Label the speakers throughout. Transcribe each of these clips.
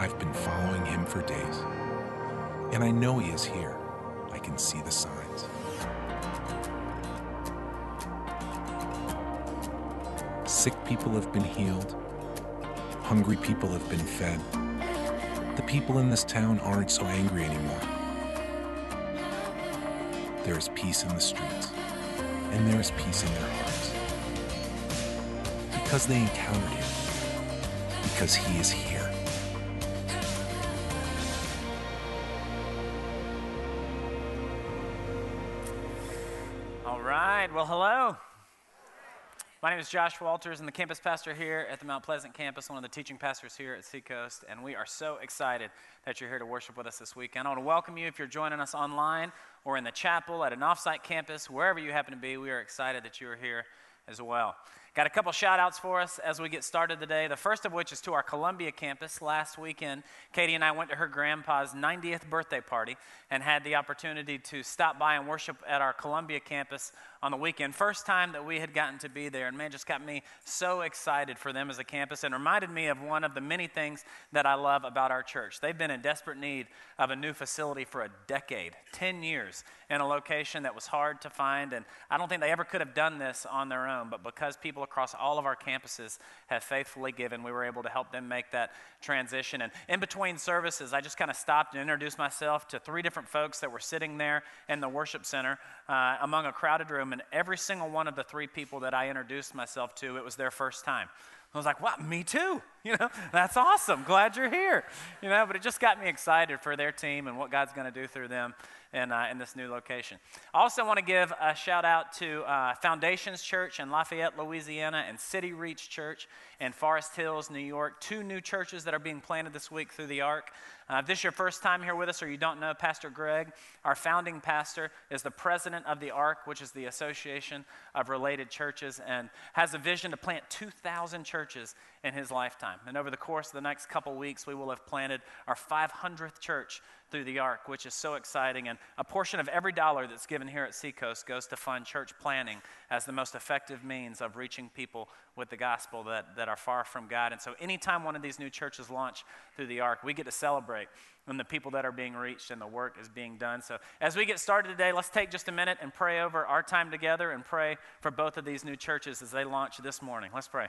Speaker 1: I've been following him for days. And I know he is here. I can see the signs. Sick people have been healed. Hungry people have been fed. The people in this town aren't so angry anymore. There is peace in the streets, and there is peace in their hearts. Because they encountered him. Because he is here.
Speaker 2: Well, hello. My name is Josh Walters. I'm the campus pastor here at the Mount Pleasant campus, one of the teaching pastors here at Seacoast, and we are so excited that you're here to worship with us this weekend. I want to welcome you if you're joining us online or in the chapel at an offsite campus, wherever you happen to be. We are excited that you are here as well. Got a couple shout outs for us as we get started today. The first of which is to our Columbia campus. Last weekend, Katie and I went to her grandpa's 90th birthday party and had the opportunity to stop by and worship at our Columbia campus on the weekend. First time that we had gotten to be there, and man, just got me so excited for them as a campus and reminded me of one of the many things that I love about our church. They've been in desperate need of a new facility for a decade, 10 years, in a location that was hard to find. And I don't think they ever could have done this on their own, but because people across all of our campuses have faithfully given, we were able to help them make that transition. And in between services, I just kind of stopped and introduced myself to three different folks that were sitting there in the worship center uh, among a crowded room. And every single one of the three people that I introduced myself to, it was their first time. I was like, "What? Me too." You know, that's awesome. Glad you're here. You know, but it just got me excited for their team and what God's going to do through them in, uh, in this new location. I also want to give a shout out to uh, Foundations Church in Lafayette, Louisiana, and City Reach Church in Forest Hills, New York. Two new churches that are being planted this week through the ARC. Uh, if this is your first time here with us or you don't know, Pastor Greg, our founding pastor, is the president of the ARC, which is the Association of Related Churches, and has a vision to plant 2,000 churches in his lifetime. And over the course of the next couple weeks, we will have planted our 500th church through the ARC, which is so exciting. And a portion of every dollar that's given here at Seacoast goes to fund church planning as the most effective means of reaching people with the gospel that, that are far from God. And so, anytime one of these new churches launch through the ARC, we get to celebrate when the people that are being reached and the work is being done. So, as we get started today, let's take just a minute and pray over our time together and pray for both of these new churches as they launch this morning. Let's pray.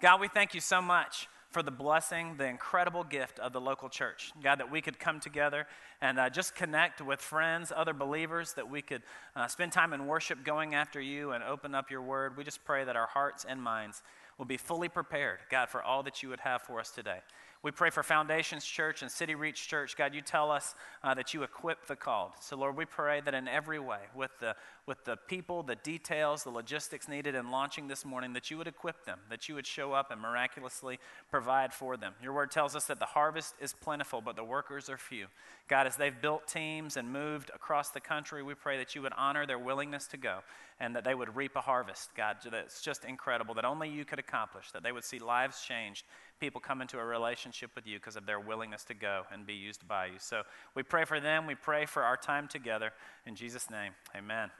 Speaker 2: God, we thank you so much for the blessing, the incredible gift of the local church. God, that we could come together and uh, just connect with friends, other believers, that we could uh, spend time in worship going after you and open up your word. We just pray that our hearts and minds will be fully prepared, God, for all that you would have for us today. We pray for Foundations Church and City Reach Church. God, you tell us uh, that you equip the called. So, Lord, we pray that in every way, with the, with the people, the details, the logistics needed in launching this morning, that you would equip them, that you would show up and miraculously provide for them. Your word tells us that the harvest is plentiful, but the workers are few. God, as they've built teams and moved across the country, we pray that you would honor their willingness to go and that they would reap a harvest, God, that's just incredible, that only you could accomplish, that they would see lives changed people come into a relationship with you because of their willingness to go and be used by you. So we pray for them. We pray for our time together. In Jesus' name, amen.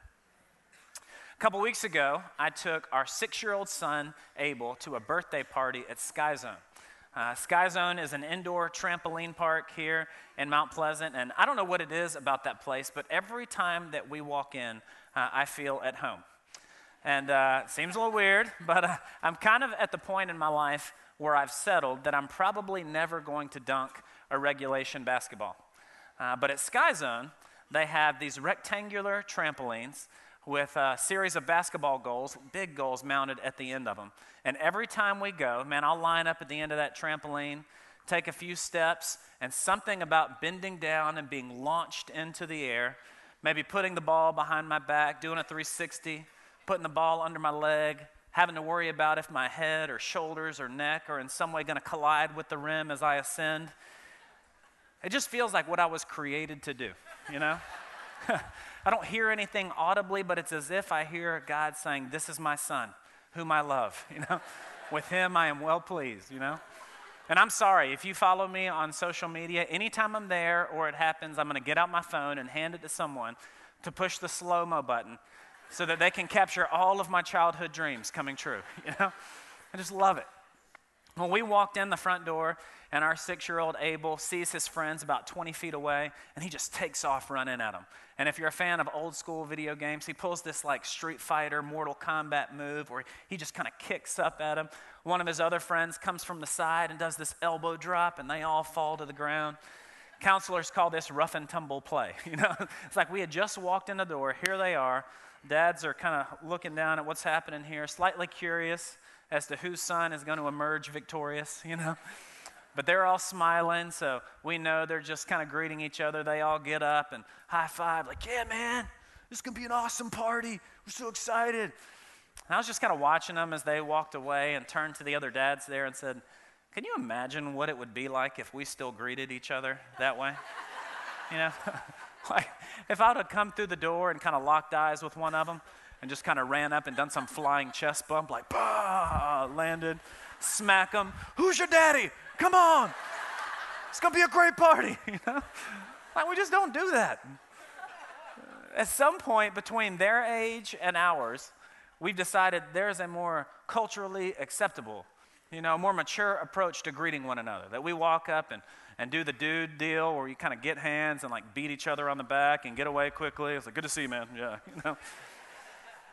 Speaker 2: A couple weeks ago, I took our six year old son, Abel, to a birthday party at Sky Zone. Uh, Sky Zone is an indoor trampoline park here in Mount Pleasant, and I don't know what it is about that place, but every time that we walk in, uh, I feel at home. And uh, it seems a little weird, but uh, I'm kind of at the point in my life where I've settled that I'm probably never going to dunk a regulation basketball. Uh, but at Sky Zone, they have these rectangular trampolines with a series of basketball goals, big goals mounted at the end of them. And every time we go, man, I'll line up at the end of that trampoline, take a few steps, and something about bending down and being launched into the air, maybe putting the ball behind my back, doing a 360, putting the ball under my leg, having to worry about if my head or shoulders or neck are in some way going to collide with the rim as I ascend. It just feels like what I was created to do, you know? I don't hear anything audibly, but it's as if I hear God saying, This is my son, whom I love, you know? With him I am well pleased, you know? And I'm sorry, if you follow me on social media, anytime I'm there or it happens, I'm to get out my phone and hand it to someone to push the slow mo button so that they can capture all of my childhood dreams coming true. You know, I just love it. When we walked in the front door, and our six year old Abel sees his friends about 20 feet away, and he just takes off running at them. And if you're a fan of old school video games, he pulls this like Street Fighter, Mortal Kombat move where he just kind of kicks up at him. One of his other friends comes from the side and does this elbow drop, and they all fall to the ground. Counselors call this rough and tumble play. You know, it's like we had just walked in the door. Here they are. Dads are kind of looking down at what's happening here, slightly curious as to whose son is going to emerge victorious. You know. But they're all smiling, so we know they're just kind of greeting each other. They all get up and high five, like, yeah, man, this is going to be an awesome party. We're so excited. And I was just kind of watching them as they walked away and turned to the other dads there and said, Can you imagine what it would be like if we still greeted each other that way? you know? like, if I would have come through the door and kind of locked eyes with one of them and just kind of ran up and done some flying chest bump, like, bah, landed, smack them. Who's your daddy? Come on. It's going to be a great party. You know? Like, we just don't do that. At some point between their age and ours, we've decided there's a more culturally acceptable, you know, a more mature approach to greeting one another. That we walk up and, and do the dude deal where you kind of get hands and like beat each other on the back and get away quickly. It's like, good to see you, man. Yeah, you know.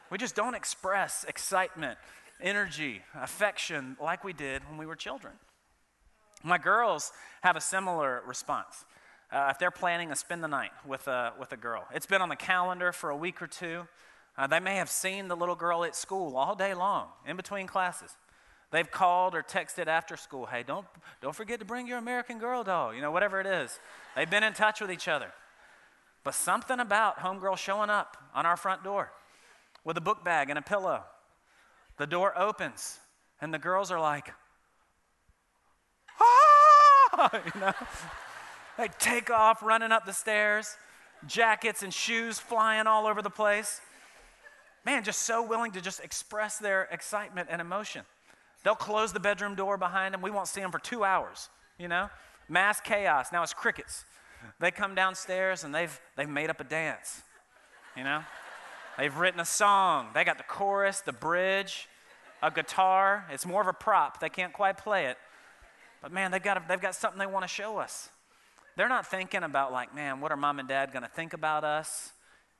Speaker 2: We just don't express excitement, energy, affection like we did when we were children. My girls have a similar response. Uh, if they're planning to spend the night with a, with a girl, it's been on the calendar for a week or two. Uh, they may have seen the little girl at school all day long, in between classes. They've called or texted after school, hey, don't, don't forget to bring your American Girl doll, you know, whatever it is. They've been in touch with each other. But something about homegirl showing up on our front door with a book bag and a pillow. The door opens, and the girls are like, ah! you know? They take off running up the stairs, jackets and shoes flying all over the place. Man, just so willing to just express their excitement and emotion. They'll close the bedroom door behind them. We won't see them for two hours, you know? Mass chaos. Now it's crickets. They come downstairs and they've, they've made up a dance, you know? They've written a song. They got the chorus, the bridge, a guitar. It's more of a prop. They can't quite play it. But man, they've got, they've got something they want to show us. They're not thinking about, like, man, what are mom and dad going to think about us?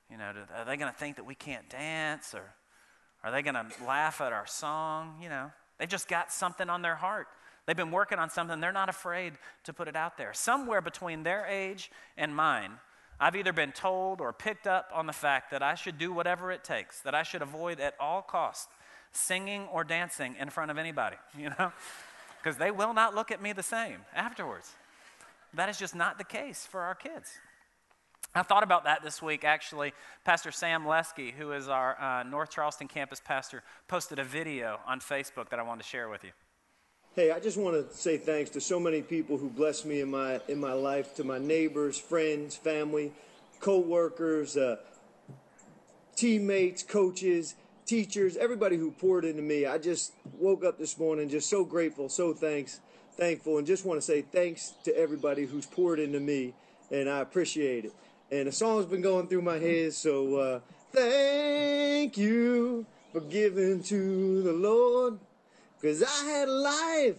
Speaker 2: You know, are they going to think that we can't dance? Or are they going to laugh at our song? You know, they've just got something on their heart. They've been working on something. They're not afraid to put it out there. Somewhere between their age and mine, I've either been told or picked up on the fact that I should do whatever it takes, that I should avoid at all costs singing or dancing in front of anybody, you know? because they will not look at me the same afterwards. That is just not the case for our kids. I thought about that this week, actually. Pastor Sam Lesky, who is our uh, North Charleston campus pastor, posted a video on Facebook that I wanted to share with you.
Speaker 3: Hey, I just want to say thanks to so many people who blessed me in my in my life, to my neighbors, friends, family, co-workers, uh, teammates, coaches, teachers, everybody who poured into me. I just woke up this morning just so grateful, so thanks, thankful, and just want to say thanks to everybody who's poured into me, and I appreciate it. And the song's been going through my head, so uh, thank you for giving to the Lord, because I had a life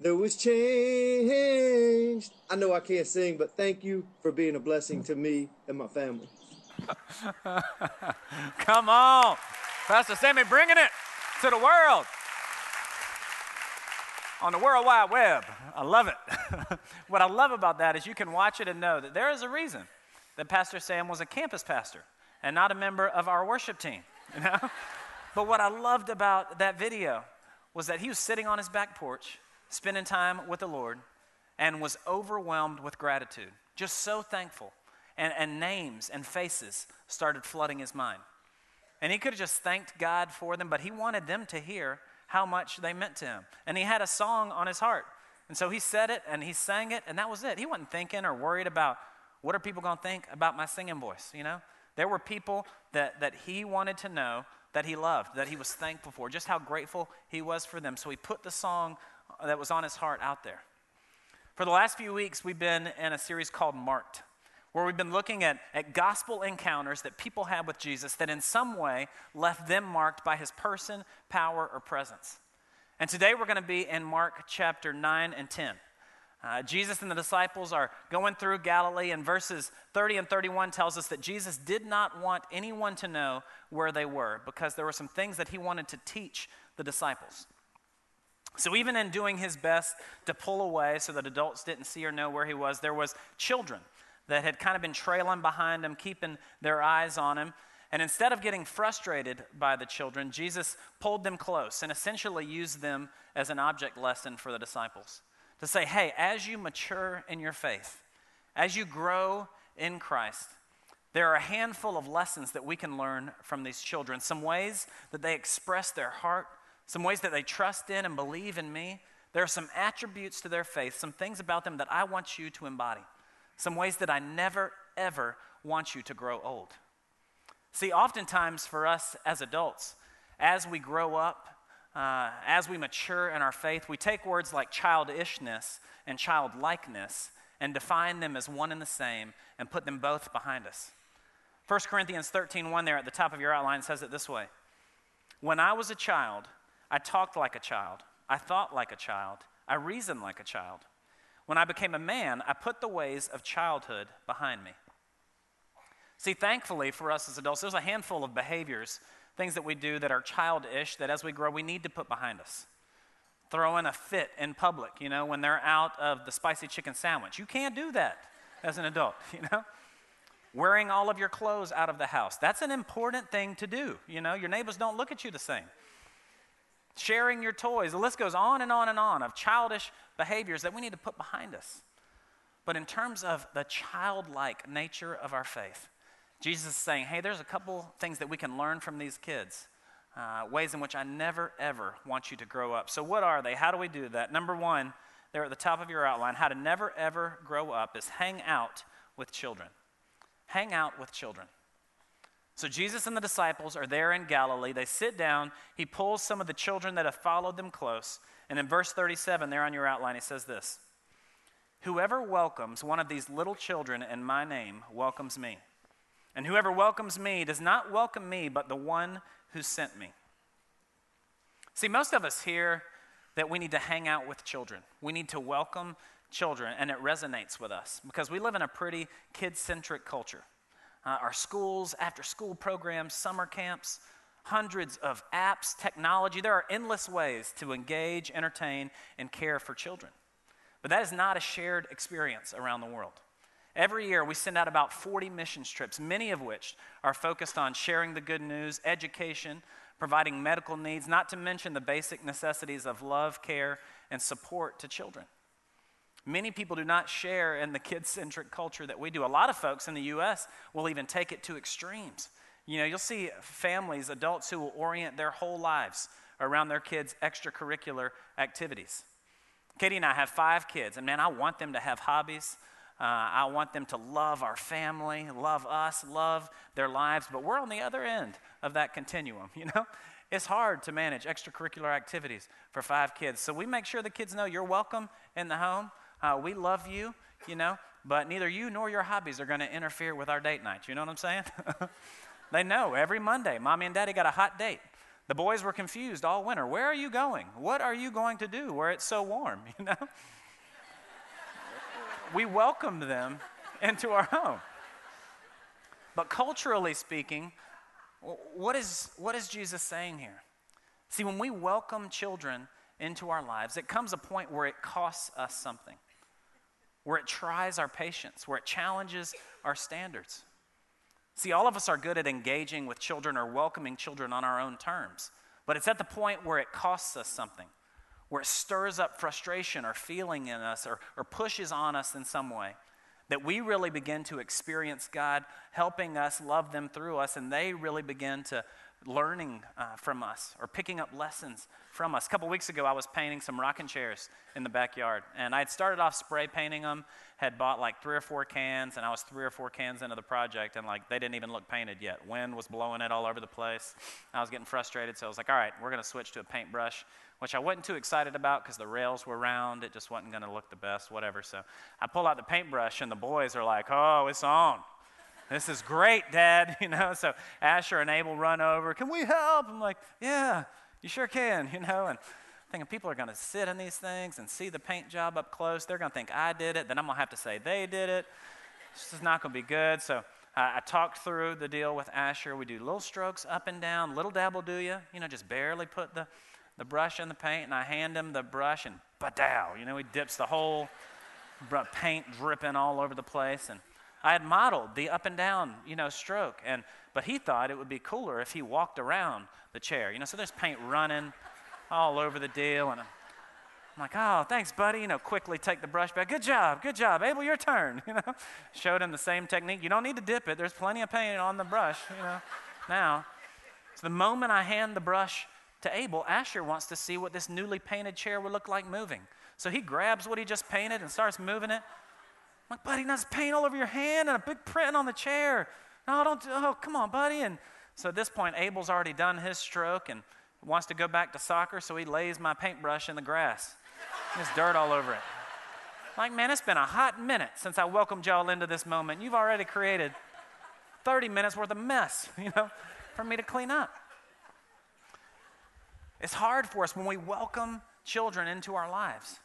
Speaker 3: that was changed. I know I can't sing, but thank you for being a blessing to me and my family.
Speaker 2: Come on. Pastor Sammy bringing it to the world on the World Wide Web. I love it. what I love about that is you can watch it and know that there is a reason that Pastor Sam was a campus pastor and not a member of our worship team. You know? but what I loved about that video was that he was sitting on his back porch, spending time with the Lord, and was overwhelmed with gratitude. Just so thankful. And, and names and faces started flooding his mind. And he could have just thanked God for them, but he wanted them to hear how much they meant to him. And he had a song on his heart. And so he said it and he sang it, and that was it. He wasn't thinking or worried about what are people going to think about my singing voice, you know? There were people that, that he wanted to know that he loved, that he was thankful for, just how grateful he was for them. So he put the song uh, that was on his heart out there. For the last few weeks, we've been in a series called Marked where we've been looking at, at gospel encounters that people had with Jesus that in some way left them marked by his person, power, or presence. And today we're going to be in Mark chapter 9 and 10. Uh, Jesus and the disciples are going through Galilee, and verses 30 and 31 tells us that Jesus did not want anyone to know where they were because there were some things that he wanted to teach the disciples. So, even in doing his best to pull away so that adults didn't see or know where he was, there was children that had kind of been trailing behind him, keeping their eyes on him. And instead of getting frustrated by the children, Jesus pulled them close and essentially used them as an object lesson for the disciples. To say, hey, as you mature in your faith, as you grow in Christ, there are a handful of lessons that we can learn from these children. Some ways that they express their heart, some ways that they trust in and believe in me. There are some attributes to their faith, some things about them that I want you to embody, some ways that I never, ever want you to grow old. See, oftentimes for us as adults, as we grow up, uh, as we mature in our faith, we take words like childishness and childlikeness and define them as one and the same and put them both behind us. 1 Corinthians 13, 1 there at the top of your outline says it this way When I was a child, I talked like a child, I thought like a child, I reasoned like a child. When I became a man, I put the ways of childhood behind me. See, thankfully for us as adults, there's a handful of behaviors, things that we do that are childish, that as we grow, we need to put behind us. Throwing a fit in public, you know, when they're out of the spicy chicken sandwich. You can't do that as an adult, you know? Wearing all of your clothes out of the house. That's an important thing to do, you know? Your neighbors don't look at you the same. Sharing your toys. The list goes on and on and on of childish behaviors that we need to put behind us. But in terms of the childlike nature of our faith, Jesus is saying, hey, there's a couple things that we can learn from these kids, uh, ways in which I never, ever want you to grow up. So, what are they? How do we do that? Number one, there at the top of your outline, how to never, ever grow up is hang out with children. Hang out with children. So, Jesus and the disciples are there in Galilee. They sit down. He pulls some of the children that have followed them close. And in verse 37, there on your outline, he says this Whoever welcomes one of these little children in my name welcomes me. And whoever welcomes me does not welcome me, but the one who sent me. See, most of us hear that we need to hang out with children. We need to welcome children, and it resonates with us because we live in a pretty kid centric culture. Uh, our schools, after school programs, summer camps, hundreds of apps, technology, there are endless ways to engage, entertain, and care for children. But that is not a shared experience around the world. Every year, we send out about 40 missions trips, many of which are focused on sharing the good news, education, providing medical needs, not to mention the basic necessities of love, care, and support to children. Many people do not share in the kid centric culture that we do. A lot of folks in the U.S. will even take it to extremes. You know, you'll see families, adults who will orient their whole lives around their kids' extracurricular activities. Katie and I have five kids, and man, I want them to have hobbies. Uh, I want them to love our family, love us, love their lives, but we're on the other end of that continuum, you know? It's hard to manage extracurricular activities for five kids. So we make sure the kids know you're welcome in the home. Uh, we love you, you know, but neither you nor your hobbies are going to interfere with our date night. You know what I'm saying? they know every Monday, mommy and daddy got a hot date. The boys were confused all winter. Where are you going? What are you going to do where it's so warm, you know? We welcomed them into our home. But culturally speaking, what is, what is Jesus saying here? See, when we welcome children into our lives, it comes a point where it costs us something, where it tries our patience, where it challenges our standards. See, all of us are good at engaging with children or welcoming children on our own terms, but it's at the point where it costs us something where it stirs up frustration or feeling in us or, or pushes on us in some way, that we really begin to experience God helping us, love them through us, and they really begin to learning uh, from us or picking up lessons from us. A couple weeks ago, I was painting some rocking chairs in the backyard, and I had started off spray painting them, had bought like three or four cans, and I was three or four cans into the project, and like they didn't even look painted yet. Wind was blowing it all over the place. I was getting frustrated, so I was like, all right, we're to switch to a paintbrush which I wasn't too excited about because the rails were round. It just wasn't to look the best, whatever. So I pull out the paintbrush, and the boys are like, oh, it's on. This is great, Dad. You know, so Asher and Abel run over. Can we help? I'm like, yeah, you sure can. You know, and thinking people are going to sit in these things and see the paint job up close. They're going to think I did it. Then I'm going to have to say they did it. This is not going to be good. So uh, I talked through the deal with Asher. We do little strokes up and down, little dabble do you, you know, just barely put the, the brush in the paint, and I hand him the brush, and badow, you know, he dips the whole paint dripping all over the place. And I had modeled the up and down, you know, stroke. And, but he thought it would be cooler if he walked around the chair, you know, so there's paint running all over the deal. And I'm, like, oh, thanks, buddy. You know, quickly take the brush back. Good job, good job. Abel, your turn. You know, showed him the same technique. You don't need to dip it. There's plenty of paint on the brush, you know, now. So the moment I hand the brush to Abel, Asher wants to see what this newly painted chair would look like moving. So he grabs what he just painted and starts moving it. I'm like, buddy, now there's paint all over your hand and a big print on the chair. No, don't, oh, come on, buddy. And so at this point, Abel's already done his stroke and wants to go back to soccer, so he lays my paintbrush in the grass. There's dirt all over it. Like, man, it's been a hot minute since I welcomed y'all into this moment. You've already created 30 minutes worth of mess, you know, for me to clean up. It's hard for us when we welcome children into our lives.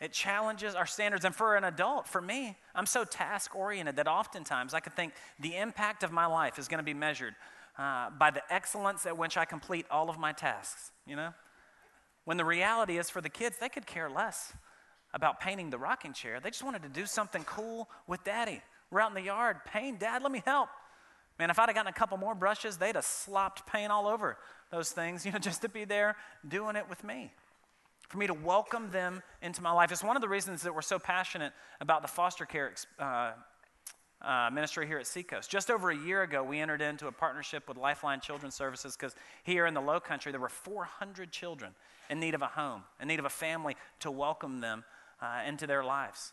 Speaker 2: It challenges our standards. And for an adult, for me, I'm so task oriented that oftentimes I could think the impact of my life is going to be measured uh, by the excellence at which I complete all of my tasks, you know? When the reality is for the kids, they could care less about painting the rocking chair. They just wanted to do something cool with daddy. We're out in the yard, paint, dad, let me help. Man, if I'd have gotten a couple more brushes, they'd have slopped paint all over those things, you know, just to be there doing it with me. For me to welcome them into my life. It's one of the reasons that we're so passionate about the foster care uh, uh, ministry here at Seacoast. Just over a year ago, we entered into a partnership with Lifeline Children's Services because here in the Low Country, there were 400 children in need of a home, in need of a family to welcome them uh, into their lives.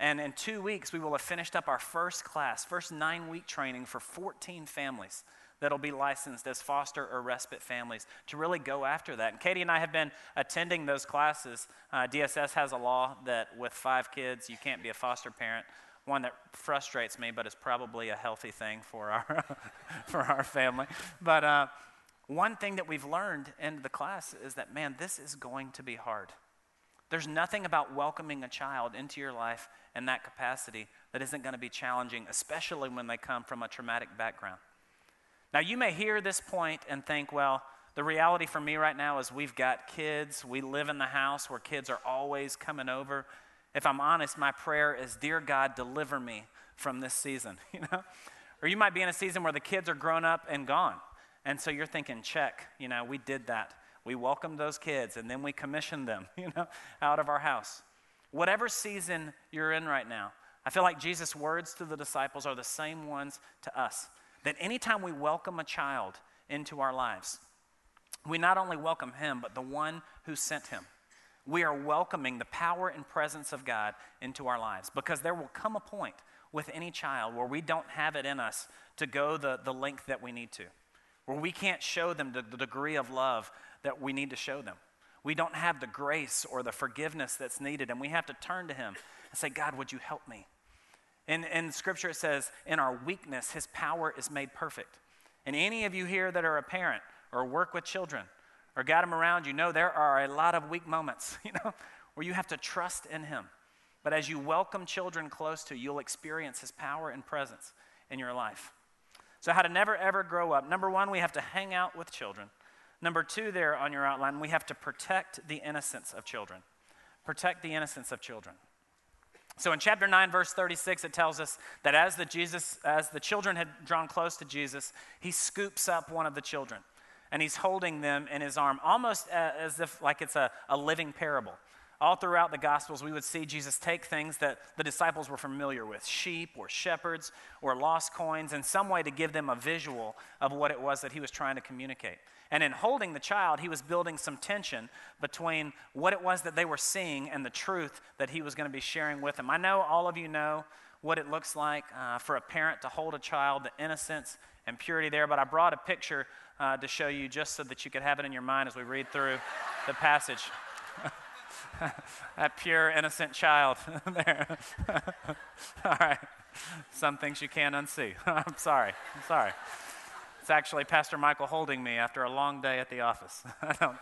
Speaker 2: And in two weeks, we will have finished up our first class, first nine week training for 14 families that'll be licensed as foster or respite families to really go after that. And Katie and I have been attending those classes. Uh, DSS has a law that with five kids, you can't be a foster parent. One that frustrates me, but is probably a healthy thing for our, for our family. But uh, one thing that we've learned in the class is that, man, this is going to be hard. There's nothing about welcoming a child into your life in that capacity that isn't going to be challenging, especially when they come from a traumatic background. Now, you may hear this point and think, well, the reality for me right now is we've got kids. We live in the house where kids are always coming over. If I'm honest, my prayer is, Dear God, deliver me from this season, you know? Or you might be in a season where the kids are grown up and gone. And so you're thinking, check, you know, we did that. We welcomed those kids and then we commissioned them, you know, out of our house. Whatever season you're in right now, I feel like Jesus' words to the disciples are the same ones to us that anytime we welcome a child into our lives, we not only welcome him, but the one who sent him. We are welcoming the power and presence of God into our lives because there will come a point with any child where we don't have it in us to go the, the length that we need to, where we can't show them the, the degree of love that we need to show them. We don't have the grace or the forgiveness that's needed, and we have to turn to Him and say, God, would you help me? In, in Scripture, it says, in our weakness, His power is made perfect. And any of you here that are a parent or work with children or got him around, you know there are a lot of weak moments, you know, where you have to trust in Him. But as you welcome children close to you, you'll experience His power and presence in your life. So, how to never ever grow up. Number one, we have to hang out with children. Number two, there on your outline, we have to protect the innocence of children. Protect the innocence of children. So in chapter 9 verse 36 it tells us that as the Jesus as the children had drawn close to Jesus, he scoops up one of the children and he's holding them in his arm almost uh, as if like it's a, a living parable. All throughout the Gospels, we would see Jesus take things that the disciples were familiar with sheep or shepherds or lost coins in some way to give them a visual of what it was that he was trying to communicate. And in holding the child, he was building some tension between what it was that they were seeing and the truth that he was going to be sharing with them. I know all of you know what it looks like uh, for a parent to hold a child, the innocence and purity there, but I brought a picture uh, to show you just so that you could have it in your mind as we read through the passage. that pure, innocent child there. all right. Some things you can't unsee. I'm sorry. I'm sorry. It's actually Pastor Michael holding me after a long day at the office. I,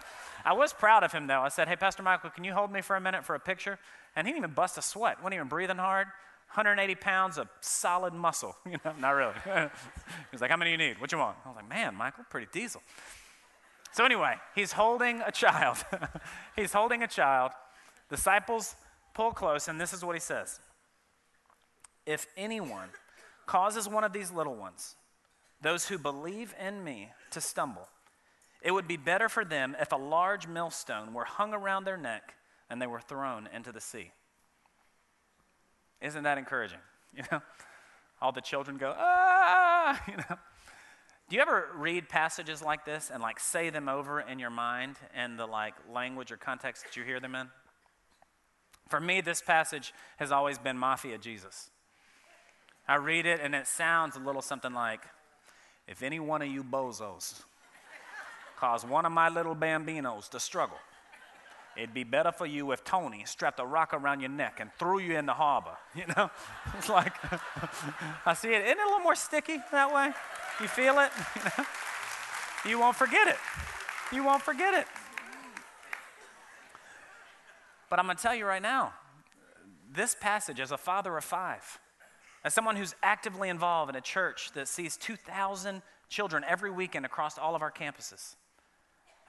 Speaker 2: I was proud of him though. I said, Hey, Pastor Michael, can you hold me for a minute for a picture? And he didn't even bust a sweat, wasn't even breathing hard. 180 pounds of solid muscle. You know, not really. he's like, How many do you need? What you want? I was like, Man, Michael, pretty diesel. So, anyway, he's holding a child. he's holding a child. Disciples pull close, and this is what he says If anyone causes one of these little ones, those who believe in me, to stumble, it would be better for them if a large millstone were hung around their neck and they were thrown into the sea. Isn't that encouraging? You know, all the children go, ah, you know. Do you ever read passages like this and like say them over in your mind and the like language or context that you hear them in? For me, this passage has always been Mafia Jesus. I read it and it sounds a little something like, if any one of you bozos cause one of my little bambinos to struggle, It'd be better for you if Tony strapped a rock around your neck and threw you in the harbor. You know? It's like, I see it. Isn't it a little more sticky that way? You feel it? You, you won't forget it. You won't forget it. But I'm going to tell you right now this passage, as a father of five, as someone who's actively involved in a church that sees 2,000 children every weekend across all of our campuses,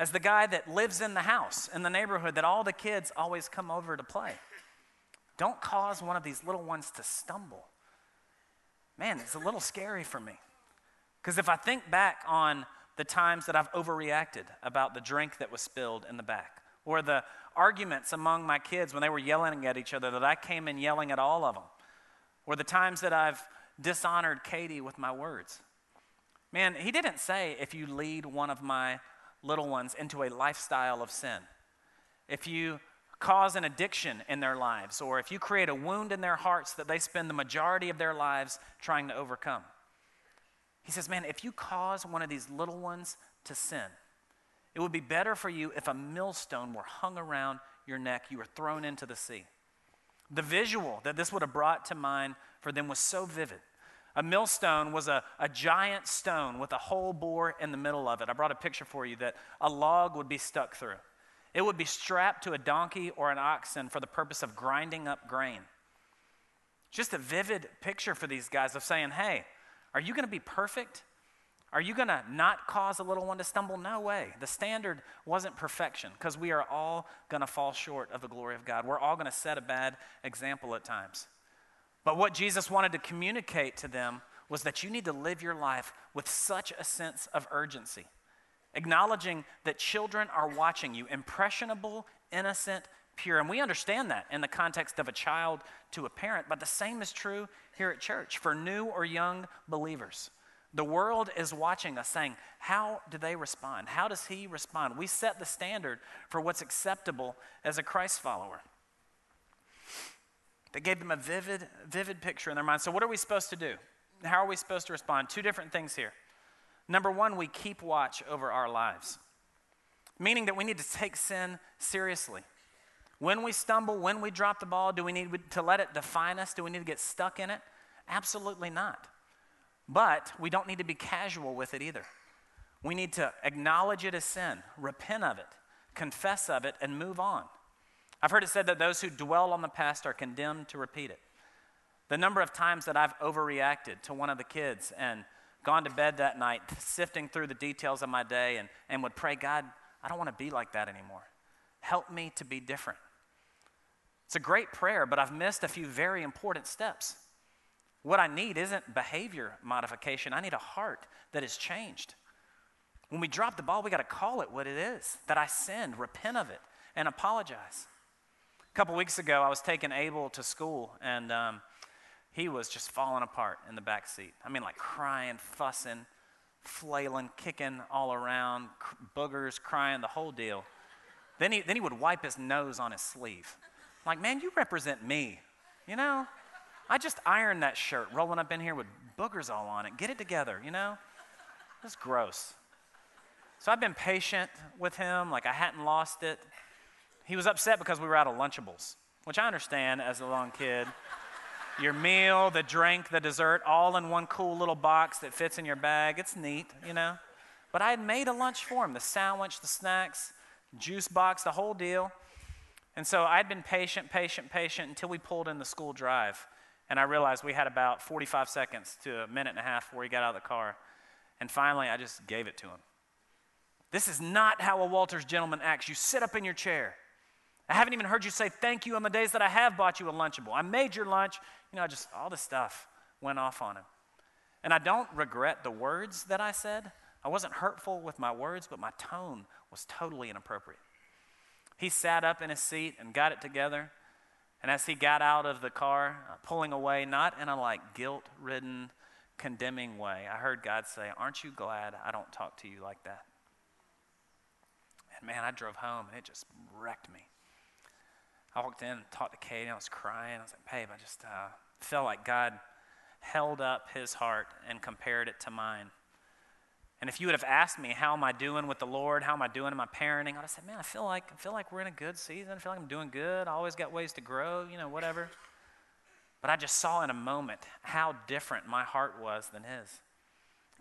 Speaker 2: as the guy that lives in the house in the neighborhood that all the kids always come over to play. Don't cause one of these little ones to stumble. Man, it's a little scary for me. Because if I think back on the times that I've overreacted about the drink that was spilled in the back, or the arguments among my kids when they were yelling at each other that I came in yelling at all of them, or the times that I've dishonored Katie with my words. Man, he didn't say if you lead one of my little ones into a lifestyle of sin, if you cause an addiction in their lives, or if you create a wound in their hearts that they spend the majority of their lives trying to overcome. He says, Man, if you cause one of these little ones to sin, it would be better for you if a millstone were hung around your neck, you were thrown into the sea. The visual that this would have brought to mind for them was so vivid. A millstone was a, a giant stone with a hole bore in the middle of it. I brought a picture for you that a log would be stuck through. It would be strapped to a donkey or an oxen for the purpose of grinding up grain. Just a vivid picture for these guys of saying, hey, are you going to be perfect? Are you going to not cause a little one to stumble? No way. The standard wasn't perfection because we are all going to fall short of the glory of God. We're all going to set a bad example at times. But what Jesus wanted to communicate to them was that you need to live your life with such a sense of urgency, acknowledging that children are watching you, impressionable, innocent, pure. And we understand that in the context of a child to a parent, but the same is true here at church for new or young believers. The world is watching us saying, How do they respond? How does he respond? We set the standard for what's acceptable as a Christ follower. They gave them a vivid, vivid picture in their mind. So, what are we supposed to do? How are we supposed to respond? Two different things here. Number one, we keep watch over our lives, meaning that we need to take sin seriously. When we stumble, when we drop the ball, do we need to let it define us? Do we need to get stuck in it? Absolutely not. But we don't need to be casual with it either. We need to acknowledge it as sin, repent of it, confess of it, and move on. I've heard it said that those who dwell on the past are condemned to repeat it. The number of times that I've overreacted to one of the kids and gone to bed that night sifting through the details of my day and, and would pray, God, I don't want to be like that anymore. Help me to be different. It's a great prayer, but I've missed a few very important steps. What I need isn't behavior modification, I need a heart that is changed. When we drop the ball, we got to call it what it is that I sinned, repent of it, and apologize. A couple weeks ago, I was taking Abel to school, and um, he was just falling apart in the back seat. I mean, like crying, fussing, flailing, kicking all around, boogers, crying, the whole deal. Then he, then he would wipe his nose on his sleeve. I'm like, man, you represent me. You know? I just ironed that shirt, rolling up in here with boogers all on it. Get it together, you know? That's gross. So I've been patient with him, like I hadn't lost it. He was upset because we were out of Lunchables, which I understand as a long kid. your meal, the drink, the dessert, all in one cool little box that fits in your bag. It's neat, you know. But I had made a lunch for him the sandwich, the snacks, juice box, the whole deal. And so I'd been patient, patient, patient until we pulled in the school drive. And I realized we had about 45 seconds to a minute and a half before he got out of the car. And finally, I just gave it to him. This is not how a Walters gentleman acts. You sit up in your chair. I haven't even heard you say thank you on the days that I have bought you a Lunchable. I made your lunch. You know, I just all this stuff went off on him. And I don't regret the words that I said. I wasn't hurtful with my words, but my tone was totally inappropriate. He sat up in his seat and got it together and as he got out of the car, uh, pulling away, not in a like guilt ridden, condemning way, I heard God say, Aren't you glad I don't talk to you like that? And man, I drove home and it just wrecked me. I walked in and talked to Katie. I was crying. I was like, Babe, I just uh, felt like God held up his heart and compared it to mine. And if you would have asked me, how am I doing with the Lord? How am I doing in my parenting? I'd have said, man, I feel like, I feel like we're in a good season. I feel like I'm doing good. I always got ways to grow, you know, whatever. But I just saw in a moment how different my heart was than his.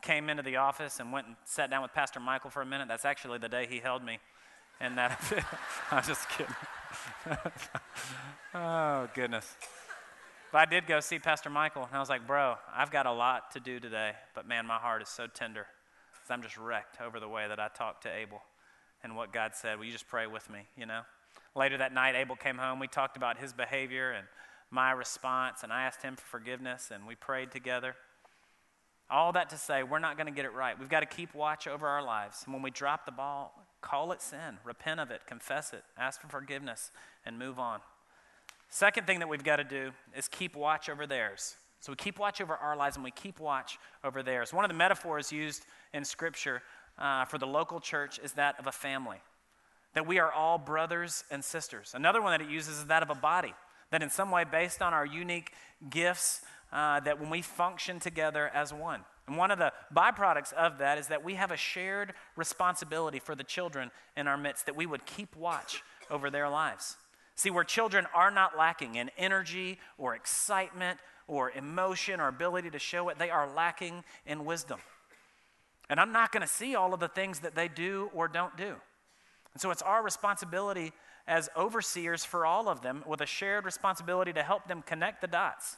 Speaker 2: Came into the office and went and sat down with Pastor Michael for a minute. That's actually the day he held me. And that, I'm just kidding. oh, goodness. But I did go see Pastor Michael, and I was like, bro, I've got a lot to do today, but man, my heart is so tender. I'm just wrecked over the way that I talked to Abel and what God said. Will you just pray with me, you know? Later that night, Abel came home. We talked about his behavior and my response, and I asked him for forgiveness, and we prayed together. All that to say, we're not going to get it right. We've got to keep watch over our lives. And when we drop the ball, call it sin, repent of it, confess it, ask for forgiveness, and move on. Second thing that we've got to do is keep watch over theirs. So we keep watch over our lives and we keep watch over theirs. One of the metaphors used in Scripture uh, for the local church is that of a family, that we are all brothers and sisters. Another one that it uses is that of a body, that in some way, based on our unique gifts, uh, that when we function together as one. And one of the byproducts of that is that we have a shared responsibility for the children in our midst, that we would keep watch over their lives. See, where children are not lacking in energy or excitement or emotion or ability to show it, they are lacking in wisdom. And I'm not going to see all of the things that they do or don't do. And so it's our responsibility as overseers for all of them with a shared responsibility to help them connect the dots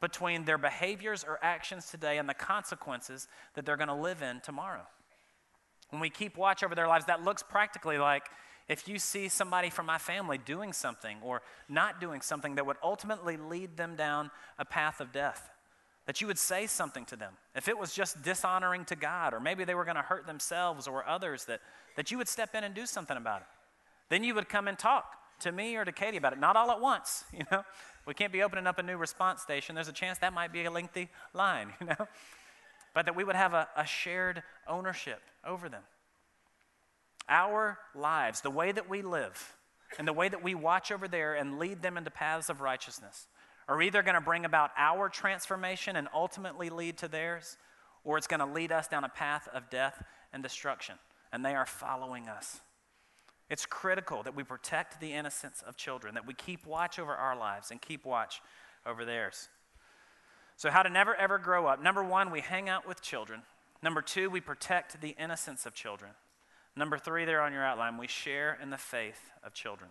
Speaker 2: between their behaviors or actions today and the consequences that they're going to live in tomorrow. When we keep watch over their lives, that looks practically like if you see somebody from my family doing something or not doing something that would ultimately lead them down a path of death, that you would say something to them. If it was just dishonoring to God, or maybe they were going to hurt themselves or others, that, that you would step in and do something about it. Then you would come and talk to me or to Katie about it, not all at once, you know. We can't be opening up a new response station. There's a chance that might be a lengthy line, you know. But that we would have a, a shared ownership over them. Our lives, the way that we live, and the way that we watch over there and lead them into paths of righteousness, are either going to bring about our transformation and ultimately lead to theirs, or it's going to lead us down a path of death and destruction. And they are following us. It's critical that we protect the innocence of children, that we keep watch over our lives and keep watch over theirs. So, how to never ever grow up. Number one, we hang out with children. Number two, we protect the innocence of children. Number three, there on your outline, we share in the faith of children.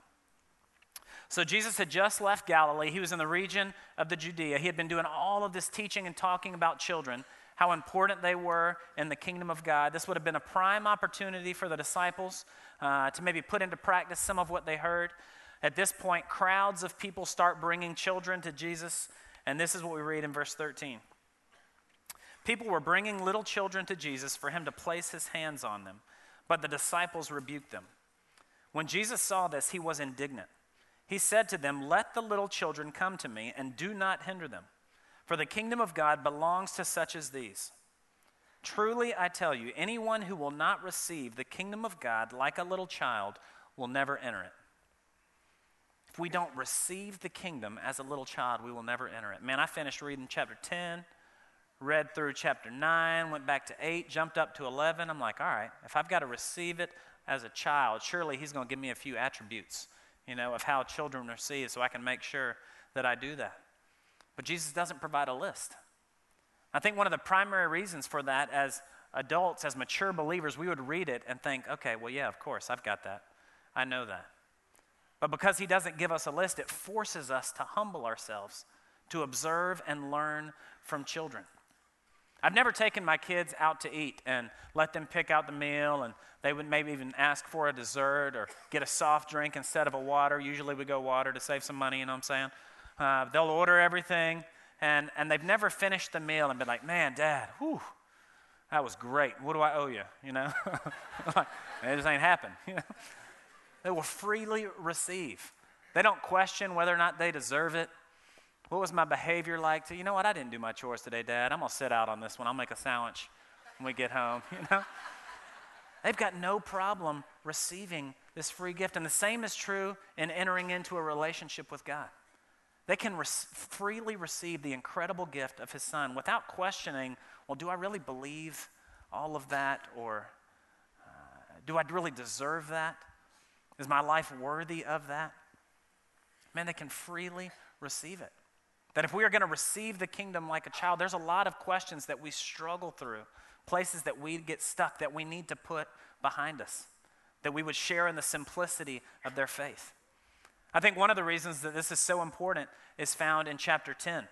Speaker 2: So Jesus had just left Galilee. He was in the region of the Judea. He had been doing all of this teaching and talking about children, how important they were in the kingdom of God. This would have been a prime opportunity for the disciples uh, to maybe put into practice some of what they heard. At this point, crowds of people start bringing children to Jesus, and this is what we read in verse 13. People were bringing little children to Jesus for him to place his hands on them. But the disciples rebuked them. When Jesus saw this, he was indignant. He said to them, Let the little children come to me, and do not hinder them, for the kingdom of God belongs to such as these. Truly, I tell you, anyone who will not receive the kingdom of God like a little child will never enter it. If we don't receive the kingdom as a little child, we will never enter it. Man, I finished reading chapter 10 read through chapter 9, went back to 8, jumped up to 11. I'm like, all right, if I've got to receive it as a child, surely he's going to give me a few attributes, you know, of how children receive so I can make sure that I do that. But Jesus doesn't provide a list. I think one of the primary reasons for that, as adults, as mature believers, we would read it and think, okay, well, yeah, of course, I've got that. I know that. But because he doesn't give us a list, it forces us to humble ourselves, to observe and learn from children. I've never taken my kids out to eat and let them pick out the meal, and they would maybe even ask for a dessert or get a soft drink instead of a water. Usually we go water to save some money, you know what I'm saying? Uh, they'll order everything, and, and they've never finished the meal and been like, man, dad, whew, that was great. What do I owe you? You know? it just ain't happened. You know? They will freely receive. They don't question whether or not they deserve it. What was my behavior like? To, you know what? I didn't do my chores today, Dad. I'm going to sit out on this one. I'll make a sandwich when we get home. You know? They've got no problem receiving this free gift. And the same is true in entering into a relationship with God. They can re- freely receive the incredible gift of His Son without questioning, well, do I really believe all of that? Or uh, do I really deserve that? Is my life worthy of that? Man, they can freely receive it. That if we are going to receive the kingdom like a child, there's a lot of questions that we struggle through, places that we get stuck that we need to put behind us, that we would share in the simplicity of their faith. I think one of the reasons that this is so important is found in chapter 10.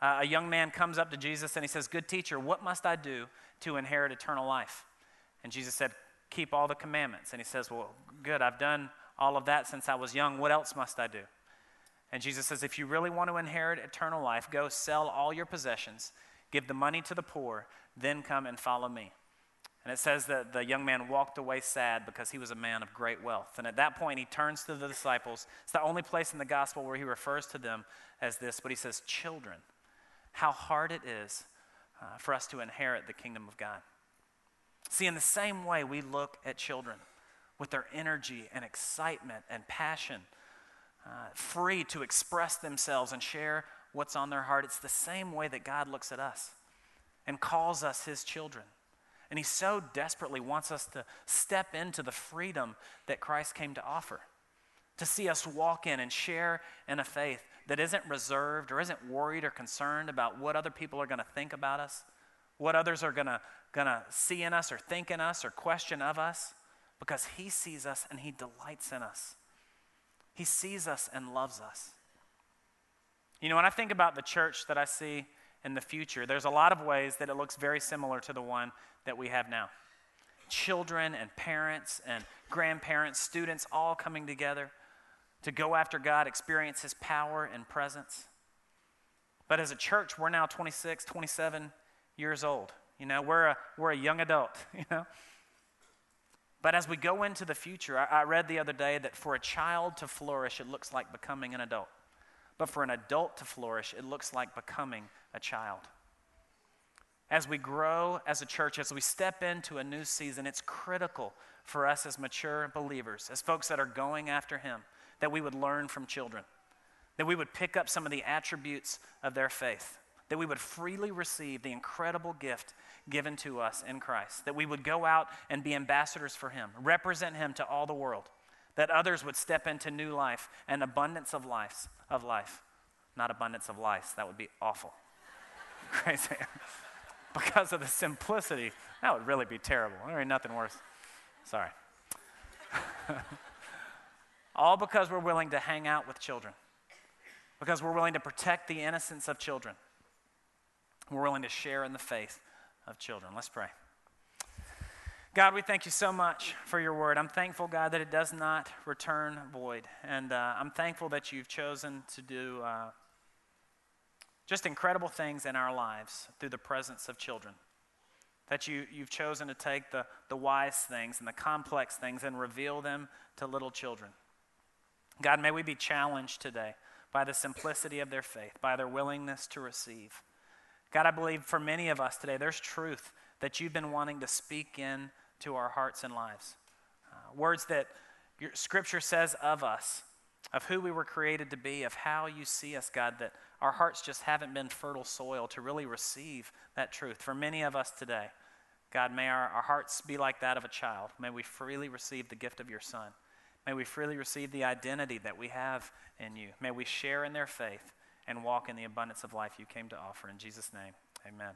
Speaker 2: Uh, a young man comes up to Jesus and he says, Good teacher, what must I do to inherit eternal life? And Jesus said, Keep all the commandments. And he says, Well, good, I've done all of that since I was young. What else must I do? And Jesus says, if you really want to inherit eternal life, go sell all your possessions, give the money to the poor, then come and follow me. And it says that the young man walked away sad because he was a man of great wealth. And at that point, he turns to the disciples. It's the only place in the gospel where he refers to them as this, but he says, Children, how hard it is uh, for us to inherit the kingdom of God. See, in the same way, we look at children with their energy and excitement and passion uh, free to express themselves and share what's on their heart. It's the same way that God looks at us and calls us his children. And he so desperately wants us to step into the freedom that Christ came to offer. To see us walk in and share in a faith that isn't reserved or isn't worried or concerned about what other people are going to think about us, what others are going to see in us or think in us or question of us, because he sees us and he delights in us. He sees us and loves us. You know, when I think about the church that I see in the future, there's a lot of ways that it looks very similar to the one that we have now. Children and parents and grandparents, students all coming together to go after God, experience His power and presence. But as a church, we're now 26, 27 years old. You know, we're a, we're a young adult, you know. But as we go into the future, I, I read the other day that for a child to flourish, it looks like becoming an adult. But for an adult to flourish, it looks like becoming a child. As we grow as a church, as we step into a new season, it's critical for us as mature believers, as folks that are going after Him, that we would learn from children, that we would pick up some of the attributes of their faith, that we would freely receive the incredible gift given to us in Christ, that we would go out and be ambassadors for Him, represent Him to all the world, that others would step into new life and abundance of life, of life, not abundance of lice. That would be awful, crazy. because of the simplicity, that would really be terrible. There ain't nothing worse. Sorry. all because we're willing to hang out with children, because we're willing to protect the innocence of children. We're willing to share in the faith of children. Let's pray. God, we thank you so much for your word. I'm thankful, God, that it does not return void. And uh, I'm thankful that you've chosen to do uh, just incredible things in our lives through the presence of children. That you, you've chosen to take the, the wise things and the complex things and reveal them to little children. God, may we be challenged today by the simplicity of their faith, by their willingness to receive. God, I believe for many of us today, there's truth that you've been wanting to speak in to our hearts and lives. Uh, words that your scripture says of us, of who we were created to be, of how you see us, God, that our hearts just haven't been fertile soil to really receive that truth. For many of us today, God, may our, our hearts be like that of a child. May we freely receive the gift of your Son. May we freely receive the identity that we have in you. May we share in their faith and walk in the abundance of life you came to offer. In Jesus' name, amen.